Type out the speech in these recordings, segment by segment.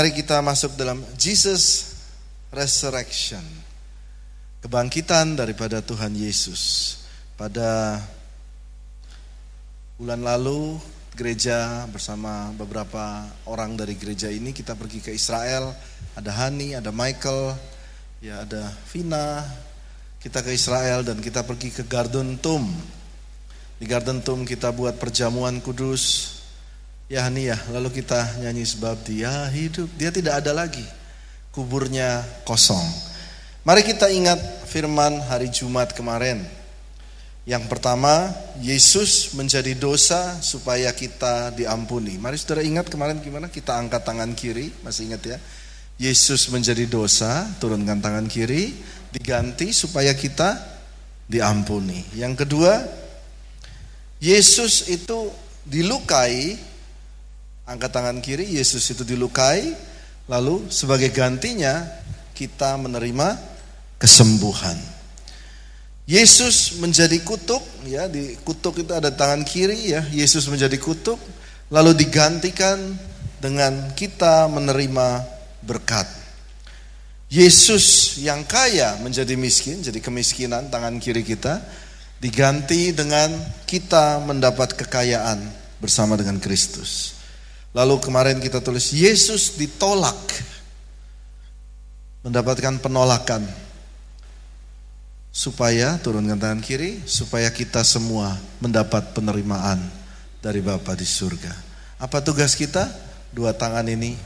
Mari kita masuk dalam Jesus Resurrection. Kebangkitan daripada Tuhan Yesus. Pada bulan lalu gereja bersama beberapa orang dari gereja ini kita pergi ke Israel. Ada Hani, ada Michael, ya ada Vina. Kita ke Israel dan kita pergi ke Garden Tomb. Di Garden Tomb kita buat perjamuan kudus, Ya ya, lalu kita nyanyi sebab dia hidup, dia tidak ada lagi. Kuburnya kosong. Mari kita ingat firman hari Jumat kemarin. Yang pertama, Yesus menjadi dosa supaya kita diampuni. Mari saudara ingat kemarin gimana kita angkat tangan kiri, masih ingat ya? Yesus menjadi dosa, turunkan tangan kiri, diganti supaya kita diampuni. Yang kedua, Yesus itu dilukai angkat tangan kiri, Yesus itu dilukai, lalu sebagai gantinya kita menerima kesembuhan. Yesus menjadi kutuk, ya di kutuk itu ada tangan kiri ya, Yesus menjadi kutuk, lalu digantikan dengan kita menerima berkat. Yesus yang kaya menjadi miskin, jadi kemiskinan tangan kiri kita, diganti dengan kita mendapat kekayaan bersama dengan Kristus. Lalu kemarin kita tulis Yesus ditolak. Mendapatkan penolakan. Supaya turunkan tangan kiri, supaya kita semua mendapat penerimaan dari Bapa di surga. Apa tugas kita? Dua tangan ini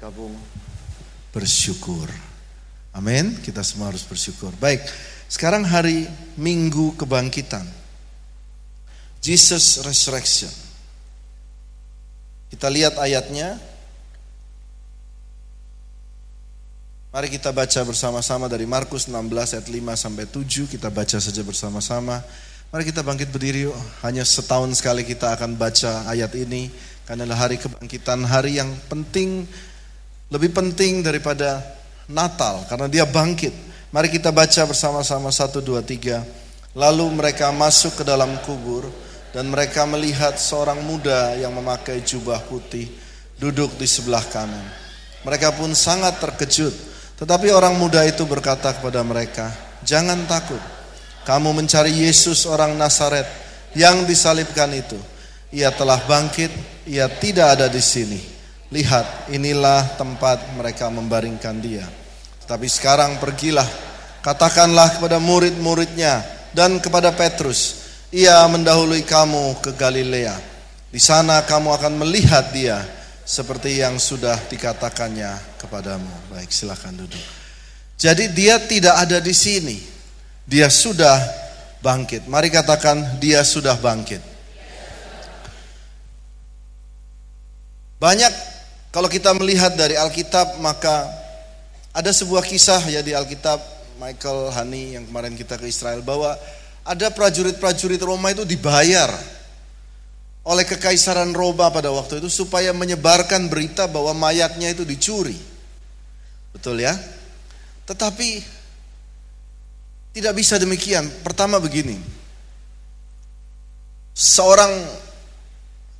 gabung bersyukur. Amin. Kita semua harus bersyukur. Baik, sekarang hari Minggu kebangkitan. Jesus resurrection. Kita lihat ayatnya. Mari kita baca bersama-sama dari Markus 16 ayat 5 sampai 7. Kita baca saja bersama-sama. Mari kita bangkit berdiri yuk. Hanya setahun sekali kita akan baca ayat ini. Karena adalah hari kebangkitan, hari yang penting, lebih penting daripada Natal. Karena dia bangkit. Mari kita baca bersama-sama 1, 2, 3. Lalu mereka masuk ke dalam kubur dan mereka melihat seorang muda yang memakai jubah putih duduk di sebelah kanan. Mereka pun sangat terkejut, tetapi orang muda itu berkata kepada mereka, "Jangan takut. Kamu mencari Yesus orang Nazaret yang disalibkan itu. Ia telah bangkit, ia tidak ada di sini. Lihat, inilah tempat mereka membaringkan dia. Tetapi sekarang pergilah, katakanlah kepada murid-muridnya dan kepada Petrus, ia mendahului kamu ke Galilea. Di sana kamu akan melihat dia seperti yang sudah dikatakannya kepadamu. Baik, silakan duduk. Jadi dia tidak ada di sini. Dia sudah bangkit. Mari katakan dia sudah bangkit. Banyak kalau kita melihat dari Alkitab maka ada sebuah kisah ya di Alkitab Michael Hani yang kemarin kita ke Israel bahwa ada prajurit-prajurit Roma itu dibayar oleh kekaisaran Roma pada waktu itu supaya menyebarkan berita bahwa mayatnya itu dicuri. Betul ya? Tetapi tidak bisa demikian. Pertama begini. Seorang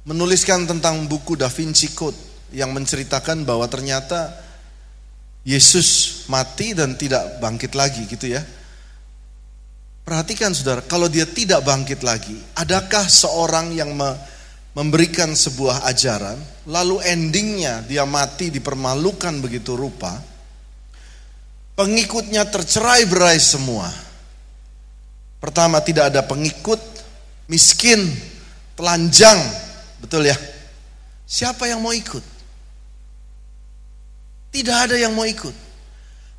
menuliskan tentang buku Da Vinci Code yang menceritakan bahwa ternyata Yesus mati dan tidak bangkit lagi gitu ya. Perhatikan saudara, kalau dia tidak bangkit lagi, adakah seorang yang memberikan sebuah ajaran, lalu endingnya dia mati dipermalukan begitu rupa, pengikutnya tercerai berai semua. Pertama tidak ada pengikut, miskin, telanjang, betul ya? Siapa yang mau ikut? Tidak ada yang mau ikut.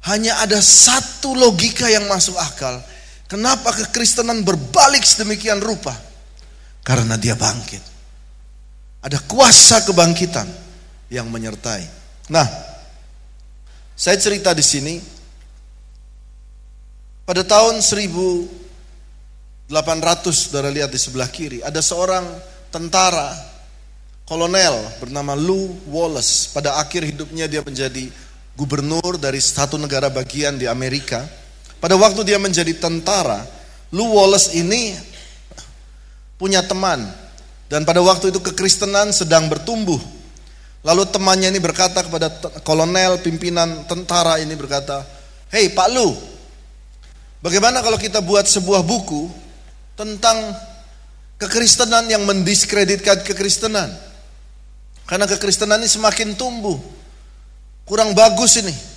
Hanya ada satu logika yang masuk akal, Kenapa kekristenan berbalik sedemikian rupa? Karena dia bangkit. Ada kuasa kebangkitan yang menyertai. Nah, saya cerita di sini pada tahun 1800 Saudara lihat di sebelah kiri ada seorang tentara kolonel bernama Lou Wallace. Pada akhir hidupnya dia menjadi gubernur dari satu negara bagian di Amerika pada waktu dia menjadi tentara, Lou Wallace ini punya teman dan pada waktu itu kekristenan sedang bertumbuh. Lalu temannya ini berkata kepada kolonel pimpinan tentara ini berkata, Hei Pak Lu, bagaimana kalau kita buat sebuah buku tentang kekristenan yang mendiskreditkan kekristenan? Karena kekristenan ini semakin tumbuh. Kurang bagus ini.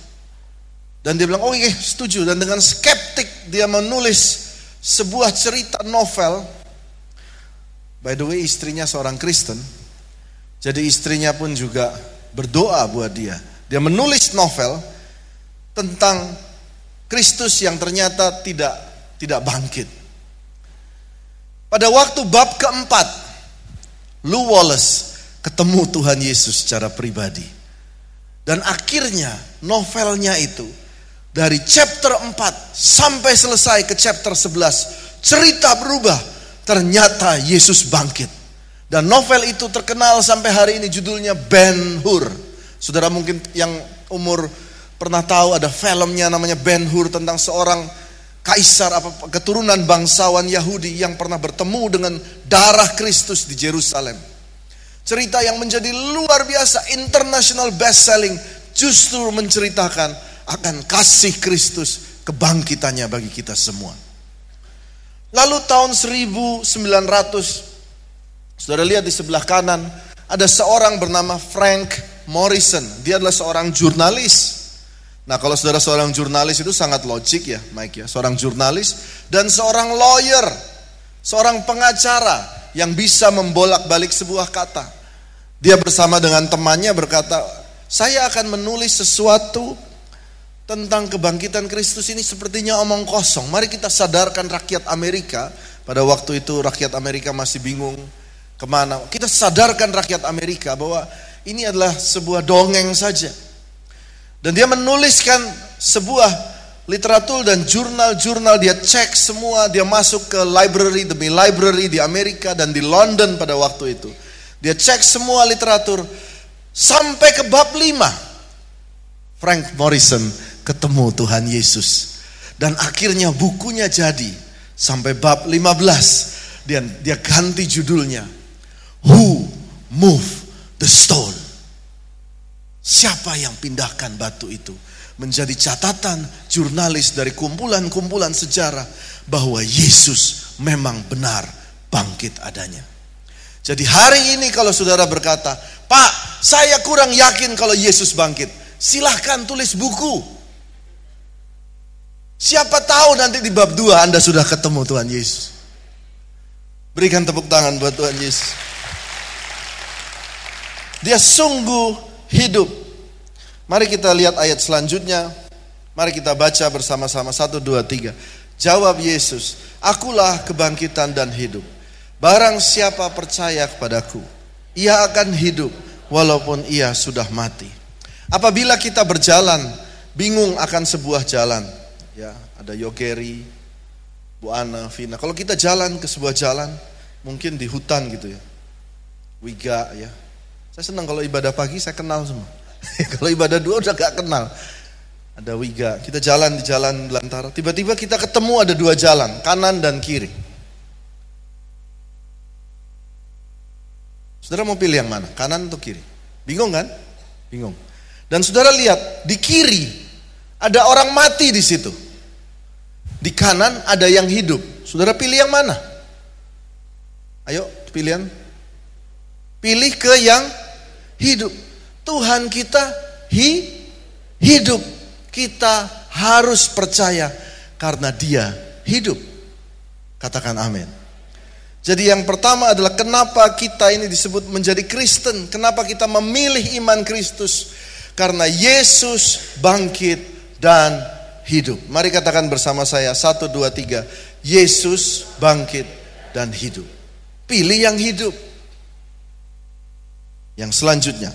Dan dia bilang, oh iya setuju. Dan dengan skeptik dia menulis sebuah cerita novel. By the way istrinya seorang Kristen. Jadi istrinya pun juga berdoa buat dia. Dia menulis novel tentang Kristus yang ternyata tidak tidak bangkit. Pada waktu bab keempat, Lou Wallace ketemu Tuhan Yesus secara pribadi. Dan akhirnya novelnya itu dari chapter 4 sampai selesai ke chapter 11 cerita berubah ternyata Yesus bangkit. Dan novel itu terkenal sampai hari ini judulnya Ben Hur. Saudara mungkin yang umur pernah tahu ada filmnya namanya Ben Hur tentang seorang kaisar apa keturunan bangsawan Yahudi yang pernah bertemu dengan darah Kristus di Jerusalem. Cerita yang menjadi luar biasa, international best selling, justru menceritakan akan kasih Kristus kebangkitannya bagi kita semua. Lalu tahun 1900, saudara lihat di sebelah kanan, ada seorang bernama Frank Morrison. Dia adalah seorang jurnalis. Nah kalau saudara seorang jurnalis itu sangat logik ya Mike ya. Seorang jurnalis dan seorang lawyer. Seorang pengacara yang bisa membolak-balik sebuah kata. Dia bersama dengan temannya berkata, "Saya akan menulis sesuatu tentang kebangkitan Kristus ini sepertinya omong kosong. Mari kita sadarkan rakyat Amerika." Pada waktu itu rakyat Amerika masih bingung ke mana. Kita sadarkan rakyat Amerika bahwa ini adalah sebuah dongeng saja. Dan dia menuliskan sebuah literatur dan jurnal-jurnal dia cek semua dia masuk ke library demi library di Amerika dan di London pada waktu itu dia cek semua literatur sampai ke bab 5 Frank Morrison ketemu Tuhan Yesus dan akhirnya bukunya jadi sampai bab 15 dan dia ganti judulnya Who Moved the Stone Siapa yang pindahkan batu itu? menjadi catatan jurnalis dari kumpulan-kumpulan sejarah bahwa Yesus memang benar bangkit adanya. Jadi hari ini kalau saudara berkata, Pak, saya kurang yakin kalau Yesus bangkit. Silahkan tulis buku. Siapa tahu nanti di bab 2 Anda sudah ketemu Tuhan Yesus. Berikan tepuk tangan buat Tuhan Yesus. Dia sungguh hidup Mari kita lihat ayat selanjutnya. Mari kita baca bersama-sama. Satu, dua, tiga. Jawab Yesus, Akulah kebangkitan dan hidup. Barang siapa percaya kepadaku, ia akan hidup walaupun ia sudah mati. Apabila kita berjalan, bingung akan sebuah jalan. Ya, ada Yogeri, Bu Ana, Vina. Kalau kita jalan ke sebuah jalan, mungkin di hutan gitu ya. Wiga ya. Saya senang kalau ibadah pagi saya kenal semua. Kalau ibadah dua udah gak kenal. Ada wiga, kita jalan di jalan belantara. Tiba-tiba kita ketemu ada dua jalan, kanan dan kiri. Saudara mau pilih yang mana? Kanan atau kiri? Bingung kan? Bingung. Dan saudara lihat di kiri ada orang mati di situ. Di kanan ada yang hidup. Saudara pilih yang mana? Ayo pilihan. Pilih ke yang hidup. Tuhan kita hi, hidup. Kita harus percaya karena dia hidup. Katakan amin. Jadi yang pertama adalah kenapa kita ini disebut menjadi Kristen. Kenapa kita memilih iman Kristus. Karena Yesus bangkit dan hidup. Mari katakan bersama saya. Satu, dua, tiga. Yesus bangkit dan hidup. Pilih yang hidup. Yang selanjutnya.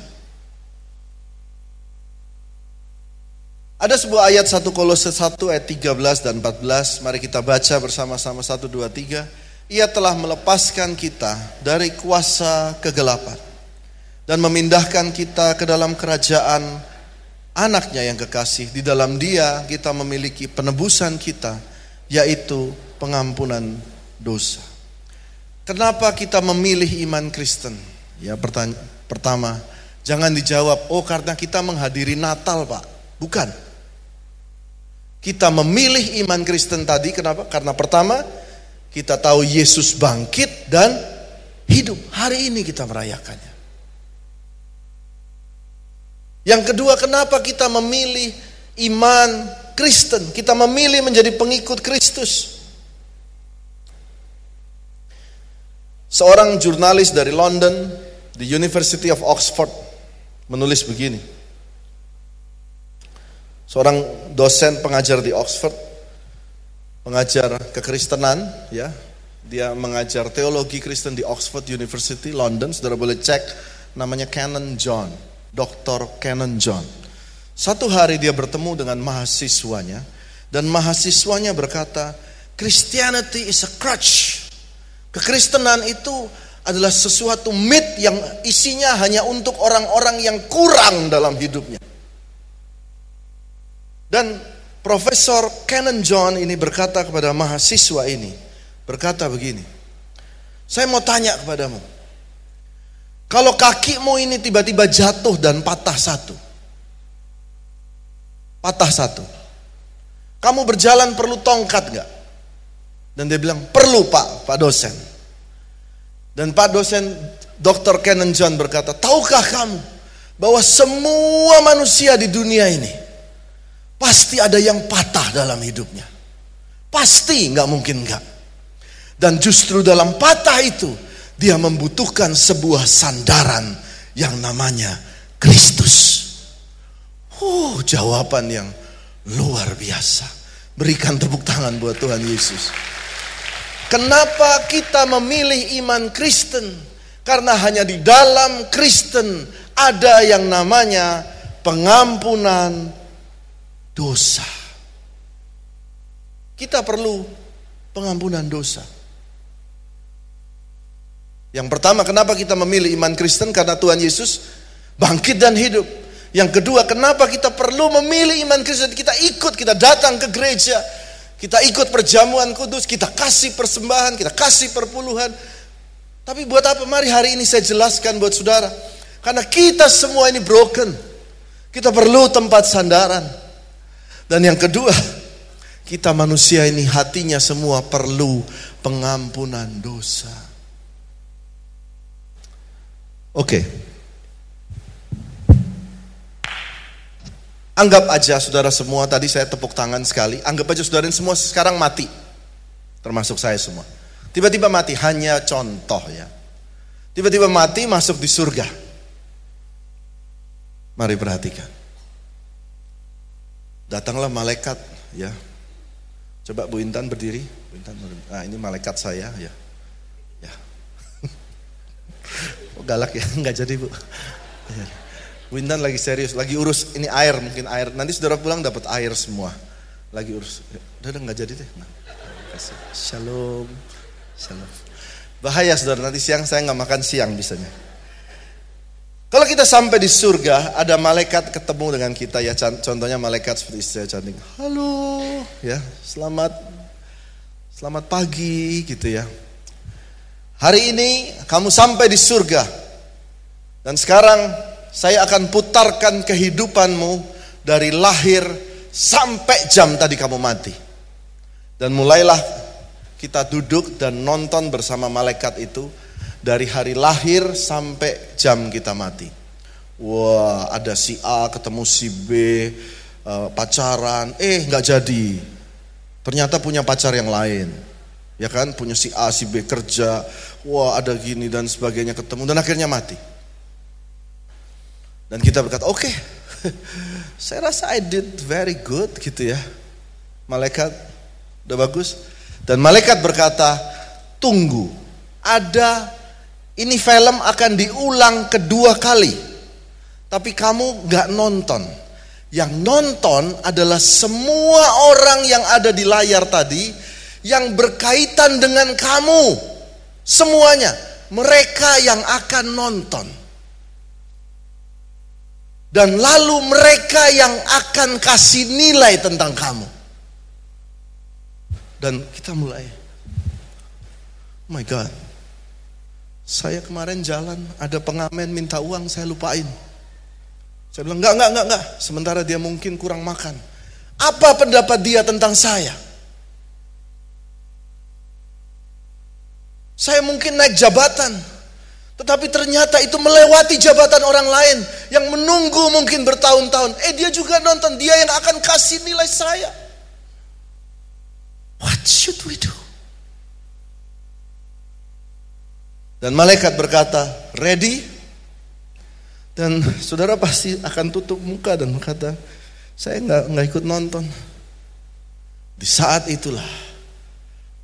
Ada sebuah ayat 1 Kolose 1 ayat 13 dan 14. Mari kita baca bersama-sama 1 2 3. Ia telah melepaskan kita dari kuasa kegelapan dan memindahkan kita ke dalam kerajaan anaknya yang kekasih. Di dalam dia kita memiliki penebusan kita yaitu pengampunan dosa. Kenapa kita memilih iman Kristen? Ya pertama, Jangan dijawab, oh karena kita menghadiri Natal Pak. Bukan. Kita memilih iman Kristen tadi, kenapa? Karena pertama, kita tahu Yesus bangkit dan hidup. Hari ini kita merayakannya. Yang kedua, kenapa kita memilih iman Kristen? Kita memilih menjadi pengikut Kristus. Seorang jurnalis dari London, di University of Oxford, menulis begini. Seorang dosen pengajar di Oxford, pengajar kekristenan, ya, dia mengajar teologi Kristen di Oxford University, London. Saudara boleh cek, namanya Canon John, Dr. Canon John. Satu hari dia bertemu dengan mahasiswanya, dan mahasiswanya berkata, Christianity is a crutch. Kekristenan itu adalah sesuatu mit yang isinya hanya untuk orang-orang yang kurang dalam hidupnya. Dan Profesor Canon John ini berkata kepada mahasiswa ini, berkata begini, saya mau tanya kepadamu, kalau kakimu ini tiba-tiba jatuh dan patah satu, patah satu, kamu berjalan perlu tongkat nggak? Dan dia bilang, perlu pak, pak dosen. Dan pak dosen Dr. Kenan John berkata, tahukah kamu bahwa semua manusia di dunia ini pasti ada yang patah dalam hidupnya. Pasti, nggak mungkin nggak. Dan justru dalam patah itu, dia membutuhkan sebuah sandaran yang namanya Kristus. Oh, jawaban yang luar biasa. Berikan tepuk tangan buat Tuhan Yesus. Kenapa kita memilih iman Kristen? Karena hanya di dalam Kristen ada yang namanya pengampunan dosa. Kita perlu pengampunan dosa. Yang pertama, kenapa kita memilih iman Kristen? Karena Tuhan Yesus bangkit dan hidup. Yang kedua, kenapa kita perlu memilih iman Kristen? Kita ikut, kita datang ke gereja, kita ikut perjamuan kudus, kita kasih persembahan, kita kasih perpuluhan. Tapi buat apa? Mari hari ini saya jelaskan buat saudara. Karena kita semua ini broken. Kita perlu tempat sandaran. Dan yang kedua, kita manusia ini hatinya semua perlu pengampunan dosa. Oke. Okay. Anggap aja saudara semua, tadi saya tepuk tangan sekali, anggap aja saudara semua sekarang mati. Termasuk saya semua. Tiba-tiba mati, hanya contoh ya. Tiba-tiba mati masuk di surga. Mari perhatikan. Datanglah malaikat ya. Coba Bu Intan berdiri. Bu Intan, nah ini malaikat saya ya. Ya. Oh, galak ya, nggak jadi Bu. Ya. Windan lagi serius, lagi urus ini air mungkin air. Nanti saudara pulang dapat air semua. Lagi urus. Udah udah nggak jadi deh. Nah, kasih. Shalom, shalom. Bahaya saudara nanti siang saya nggak makan siang bisanya. Kalau kita sampai di surga, ada malaikat ketemu dengan kita ya. Contohnya malaikat seperti saya cantik. Halo, ya selamat selamat pagi gitu ya. Hari ini kamu sampai di surga. Dan sekarang saya akan putarkan kehidupanmu dari lahir sampai jam tadi kamu mati. Dan mulailah kita duduk dan nonton bersama malaikat itu dari hari lahir sampai jam kita mati. Wah, ada si A ketemu si B, uh, pacaran, eh nggak jadi. Ternyata punya pacar yang lain. Ya kan, punya si A, si B kerja, wah ada gini dan sebagainya ketemu dan akhirnya mati. Dan kita berkata, oke, okay, saya rasa I did very good gitu ya. Malaikat, udah bagus. Dan malaikat berkata, tunggu, ada ini film akan diulang kedua kali. Tapi kamu gak nonton. Yang nonton adalah semua orang yang ada di layar tadi yang berkaitan dengan kamu. Semuanya. Mereka yang akan nonton. Dan lalu mereka yang akan kasih nilai tentang kamu. Dan kita mulai. Oh my God. Saya kemarin jalan, ada pengamen minta uang, saya lupain. Saya bilang, enggak, enggak, enggak, enggak. Sementara dia mungkin kurang makan. Apa pendapat dia tentang saya? Saya mungkin naik jabatan, tetapi ternyata itu melewati jabatan orang lain yang menunggu mungkin bertahun-tahun. Eh dia juga nonton, dia yang akan kasih nilai saya. What should we do? Dan malaikat berkata, ready? Dan saudara pasti akan tutup muka dan berkata, saya nggak nggak ikut nonton. Di saat itulah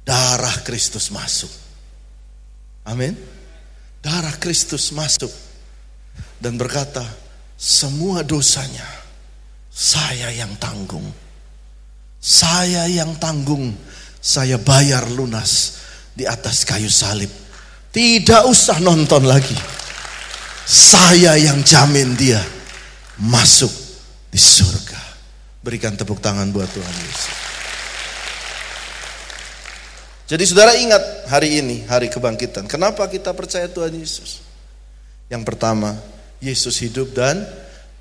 darah Kristus masuk. Amin. Darah Kristus masuk dan berkata, semua dosanya saya yang tanggung. Saya yang tanggung, saya bayar lunas di atas kayu salib. Tidak usah nonton lagi. Saya yang jamin dia masuk di surga. Berikan tepuk tangan buat Tuhan Yesus. Jadi saudara ingat hari ini, hari kebangkitan. Kenapa kita percaya Tuhan Yesus? Yang pertama, Yesus hidup dan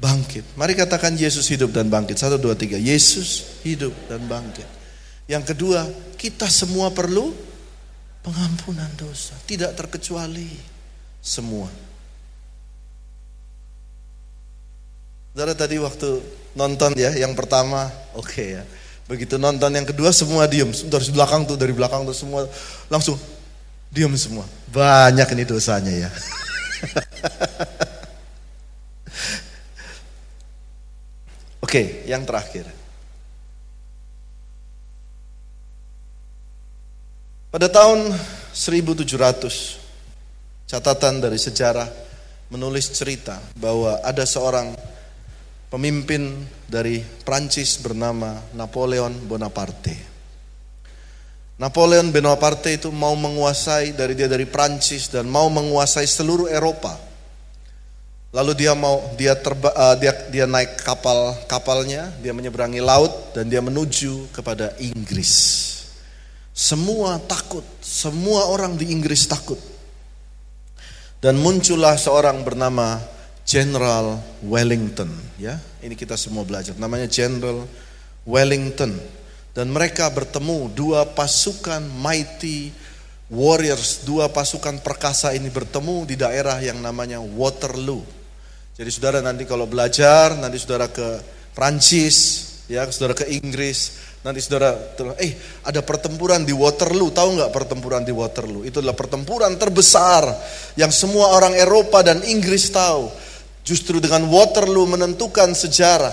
bangkit. Mari katakan Yesus hidup dan bangkit. Satu, dua, tiga. Yesus hidup dan bangkit. Yang kedua, kita semua perlu pengampunan dosa. Tidak terkecuali semua. Saudara tadi waktu nonton ya, yang pertama oke okay ya. Begitu nonton yang kedua semua diem. Dari belakang tuh, dari belakang tuh semua langsung diem semua. Banyak ini dosanya ya. Oke, yang terakhir. Pada tahun 1700, catatan dari sejarah menulis cerita bahwa ada seorang pemimpin dari Prancis bernama Napoleon Bonaparte. Napoleon Bonaparte itu mau menguasai dari dia dari Prancis dan mau menguasai seluruh Eropa. Lalu dia mau dia terba, uh, dia dia naik kapal kapalnya, dia menyeberangi laut dan dia menuju kepada Inggris. Semua takut, semua orang di Inggris takut. Dan muncullah seorang bernama General Wellington ya. Ini kita semua belajar. Namanya General Wellington. Dan mereka bertemu dua pasukan mighty warriors dua pasukan perkasa ini bertemu di daerah yang namanya Waterloo. Jadi saudara nanti kalau belajar nanti saudara ke Prancis ya saudara ke Inggris nanti saudara eh ada pertempuran di Waterloo. Tahu nggak pertempuran di Waterloo? Itu adalah pertempuran terbesar yang semua orang Eropa dan Inggris tahu Justru dengan Waterloo menentukan sejarah.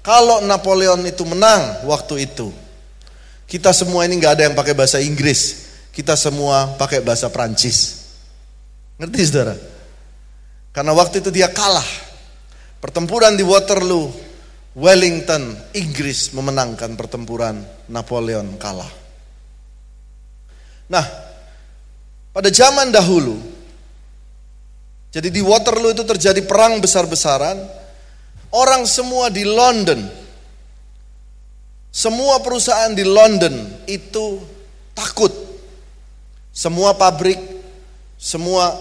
Kalau Napoleon itu menang waktu itu, kita semua ini nggak ada yang pakai bahasa Inggris, kita semua pakai bahasa Prancis. Ngerti saudara? Karena waktu itu dia kalah. Pertempuran di Waterloo, Wellington, Inggris memenangkan pertempuran, Napoleon kalah. Nah, pada zaman dahulu, jadi di Waterloo itu terjadi perang besar-besaran. Orang semua di London, semua perusahaan di London itu takut. Semua pabrik, semua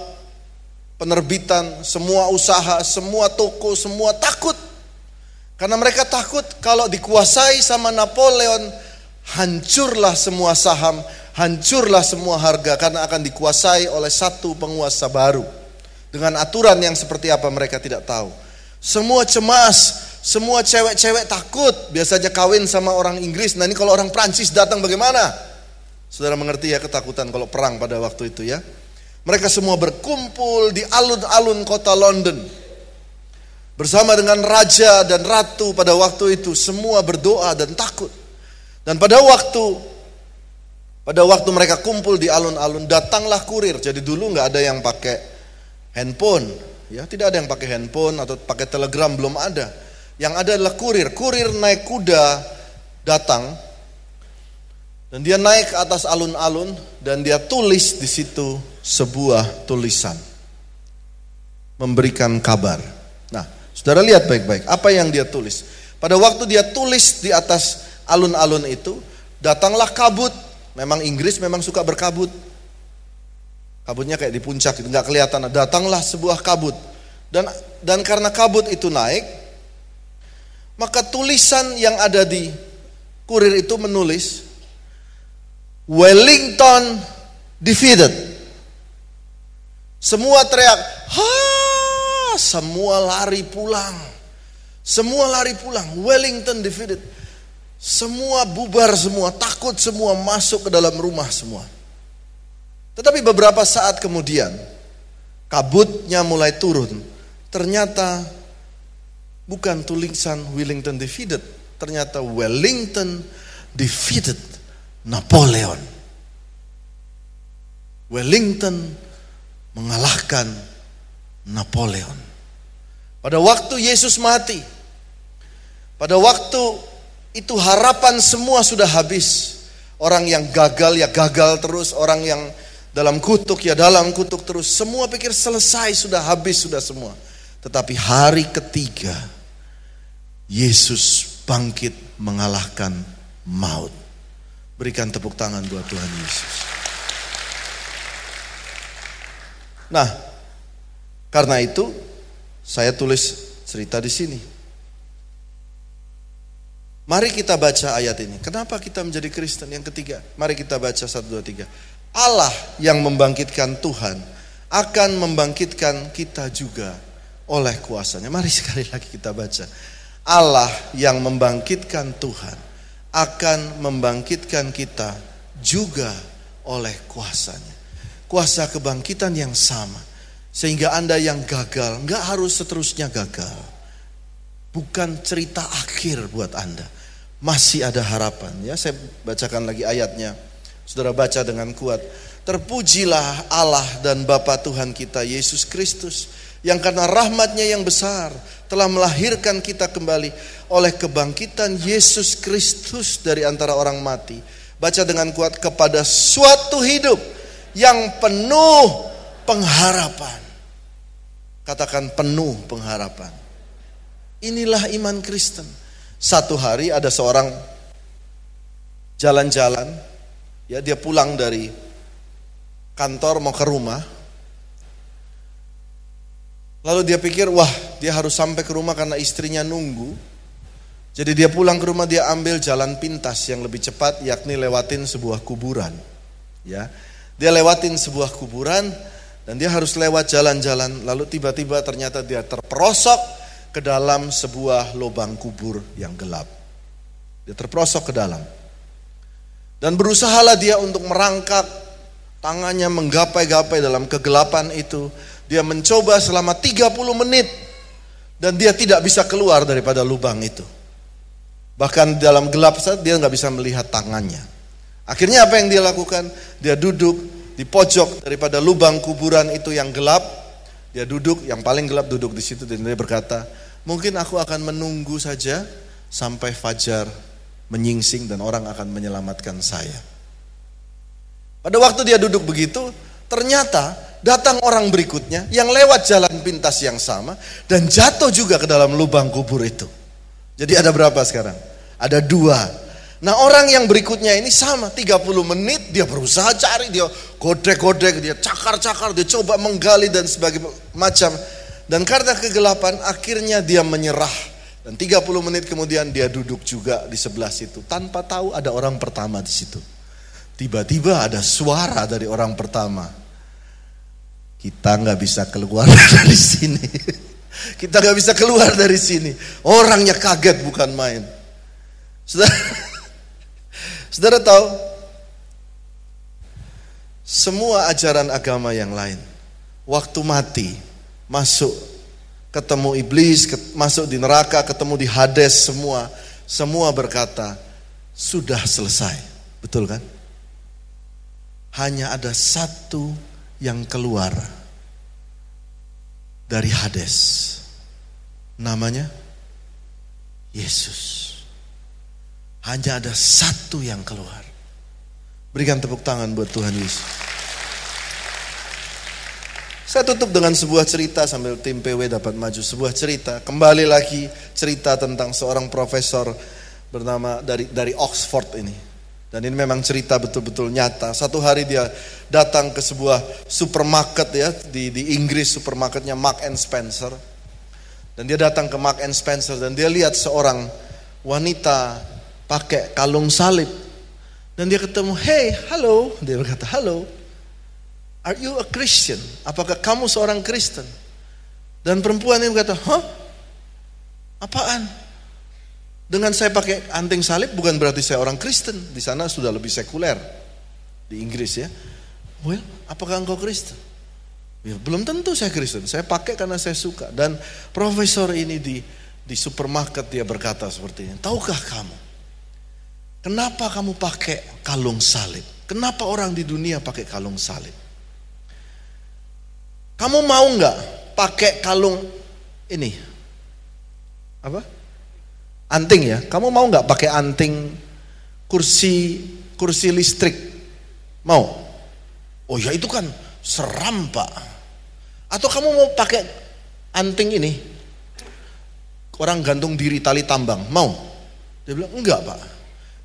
penerbitan, semua usaha, semua toko, semua takut. Karena mereka takut kalau dikuasai sama Napoleon, hancurlah semua saham, hancurlah semua harga karena akan dikuasai oleh satu penguasa baru. Dengan aturan yang seperti apa mereka tidak tahu. Semua cemas, semua cewek-cewek takut. Biasanya kawin sama orang Inggris. Nah ini kalau orang Prancis datang bagaimana? Saudara mengerti ya ketakutan kalau perang pada waktu itu ya. Mereka semua berkumpul di alun-alun kota London. Bersama dengan raja dan ratu pada waktu itu semua berdoa dan takut. Dan pada waktu pada waktu mereka kumpul di alun-alun datanglah kurir. Jadi dulu nggak ada yang pakai handphone. Ya, tidak ada yang pakai handphone atau pakai telegram belum ada. Yang ada adalah kurir. Kurir naik kuda datang dan dia naik ke atas alun-alun dan dia tulis di situ sebuah tulisan memberikan kabar. Nah, Saudara lihat baik-baik apa yang dia tulis. Pada waktu dia tulis di atas alun-alun itu, datanglah kabut. Memang Inggris memang suka berkabut. Kabutnya kayak di puncak itu nggak kelihatan. Datanglah sebuah kabut. Dan dan karena kabut itu naik, Maka tulisan yang ada di kurir itu menulis Wellington defeated. Semua teriak, ha, semua lari pulang. Semua lari pulang. Wellington defeated. Semua bubar semua, takut semua masuk ke dalam rumah semua. Tetapi beberapa saat kemudian, kabutnya mulai turun. Ternyata bukan tulisan Wellington defeated, ternyata Wellington defeated Napoleon. Wellington mengalahkan Napoleon. Pada waktu Yesus mati, pada waktu itu harapan semua sudah habis. Orang yang gagal ya gagal terus, orang yang dalam kutuk ya dalam kutuk terus. Semua pikir selesai, sudah habis, sudah semua. Tetapi hari ketiga, Yesus bangkit mengalahkan maut. Berikan tepuk tangan buat Tuhan Yesus. Nah, karena itu saya tulis cerita di sini. Mari kita baca ayat ini. Kenapa kita menjadi Kristen? Yang ketiga, mari kita baca 1 2 3. Allah yang membangkitkan Tuhan akan membangkitkan kita juga oleh kuasanya. Mari sekali lagi kita baca. Allah yang membangkitkan Tuhan akan membangkitkan kita juga oleh kuasanya. Kuasa kebangkitan yang sama. Sehingga Anda yang gagal, nggak harus seterusnya gagal. Bukan cerita akhir buat Anda. Masih ada harapan. Ya, saya bacakan lagi ayatnya. Saudara baca dengan kuat. Terpujilah Allah dan Bapa Tuhan kita Yesus Kristus yang karena rahmatnya yang besar telah melahirkan kita kembali oleh kebangkitan Yesus Kristus dari antara orang mati. Baca dengan kuat kepada suatu hidup yang penuh pengharapan. Katakan penuh pengharapan. Inilah iman Kristen. Satu hari ada seorang jalan-jalan, ya dia pulang dari kantor mau ke rumah, Lalu dia pikir, wah dia harus sampai ke rumah karena istrinya nunggu. Jadi dia pulang ke rumah dia ambil jalan pintas yang lebih cepat yakni lewatin sebuah kuburan. Ya. Dia lewatin sebuah kuburan dan dia harus lewat jalan-jalan lalu tiba-tiba ternyata dia terperosok ke dalam sebuah lubang kubur yang gelap. Dia terperosok ke dalam. Dan berusahalah dia untuk merangkak tangannya menggapai-gapai dalam kegelapan itu dia mencoba selama 30 menit dan dia tidak bisa keluar daripada lubang itu. Bahkan dalam gelap saat dia nggak bisa melihat tangannya. Akhirnya apa yang dia lakukan? Dia duduk di pojok daripada lubang kuburan itu yang gelap. Dia duduk, yang paling gelap duduk di situ dan dia berkata, mungkin aku akan menunggu saja sampai fajar menyingsing dan orang akan menyelamatkan saya. Pada waktu dia duduk begitu, ternyata datang orang berikutnya yang lewat jalan pintas yang sama dan jatuh juga ke dalam lubang kubur itu. Jadi ada berapa sekarang? Ada dua. Nah orang yang berikutnya ini sama 30 menit dia berusaha cari dia godek-godek dia cakar-cakar dia coba menggali dan sebagainya macam dan karena kegelapan akhirnya dia menyerah dan 30 menit kemudian dia duduk juga di sebelah situ tanpa tahu ada orang pertama di situ. Tiba-tiba ada suara dari orang pertama kita nggak bisa keluar dari sini. Kita nggak bisa keluar dari sini. Orangnya kaget bukan main. Saudara, saudara tahu, semua ajaran agama yang lain, waktu mati, masuk, ketemu iblis, masuk di neraka, ketemu di Hades, semua, semua berkata, sudah selesai. Betul kan? Hanya ada satu yang keluar dari Hades. Namanya Yesus. Hanya ada satu yang keluar. Berikan tepuk tangan buat Tuhan Yesus. Saya tutup dengan sebuah cerita sambil tim PW dapat maju. Sebuah cerita, kembali lagi cerita tentang seorang profesor bernama dari dari Oxford ini. Dan ini memang cerita betul-betul nyata. Satu hari dia datang ke sebuah supermarket ya di, di Inggris supermarketnya Mark and Spencer. Dan dia datang ke Mark and Spencer dan dia lihat seorang wanita pakai kalung salib. Dan dia ketemu, hey, halo. Dia berkata, halo. Are you a Christian? Apakah kamu seorang Kristen? Dan perempuan ini berkata, hah? Apaan? Dengan saya pakai anting salib bukan berarti saya orang Kristen. Di sana sudah lebih sekuler. Di Inggris ya. Well, apakah engkau Kristen? Ya, belum tentu saya Kristen, saya pakai karena saya suka. Dan profesor ini di di supermarket dia berkata seperti ini, tahukah kamu, kenapa kamu pakai kalung salib? Kenapa orang di dunia pakai kalung salib? Kamu mau nggak pakai kalung ini? Apa? Anting ya? Kamu mau nggak pakai anting kursi kursi listrik? Mau? Oh ya itu kan seram pak. Atau kamu mau pakai anting ini? Orang gantung diri tali tambang, mau? Dia bilang, enggak pak.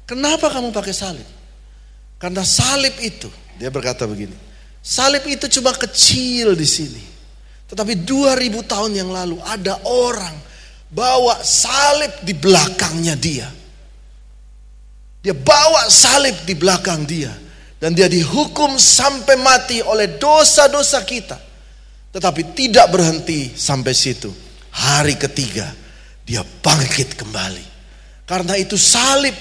Kenapa kamu pakai salib? Karena salib itu, dia berkata begini, salib itu cuma kecil di sini. Tetapi 2000 tahun yang lalu ada orang bawa salib di belakangnya dia. Dia bawa salib di belakang dia. Dan dia dihukum sampai mati oleh dosa-dosa kita. Tetapi tidak berhenti sampai situ. Hari ketiga dia bangkit kembali. Karena itu salib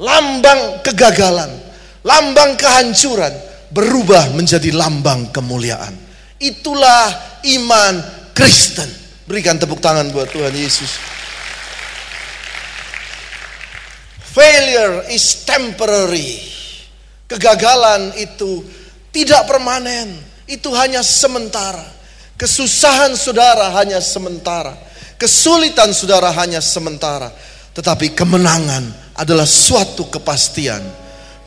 lambang kegagalan, lambang kehancuran berubah menjadi lambang kemuliaan. Itulah iman Kristen. Berikan tepuk tangan buat Tuhan Yesus. Failure is temporary. Kegagalan itu tidak permanen, itu hanya sementara. Kesusahan saudara hanya sementara. Kesulitan saudara hanya sementara. Tetapi kemenangan adalah suatu kepastian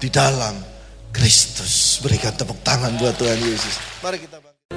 di dalam Kristus. Berikan tepuk tangan buat Tuhan Yesus. Mari kita bangkit.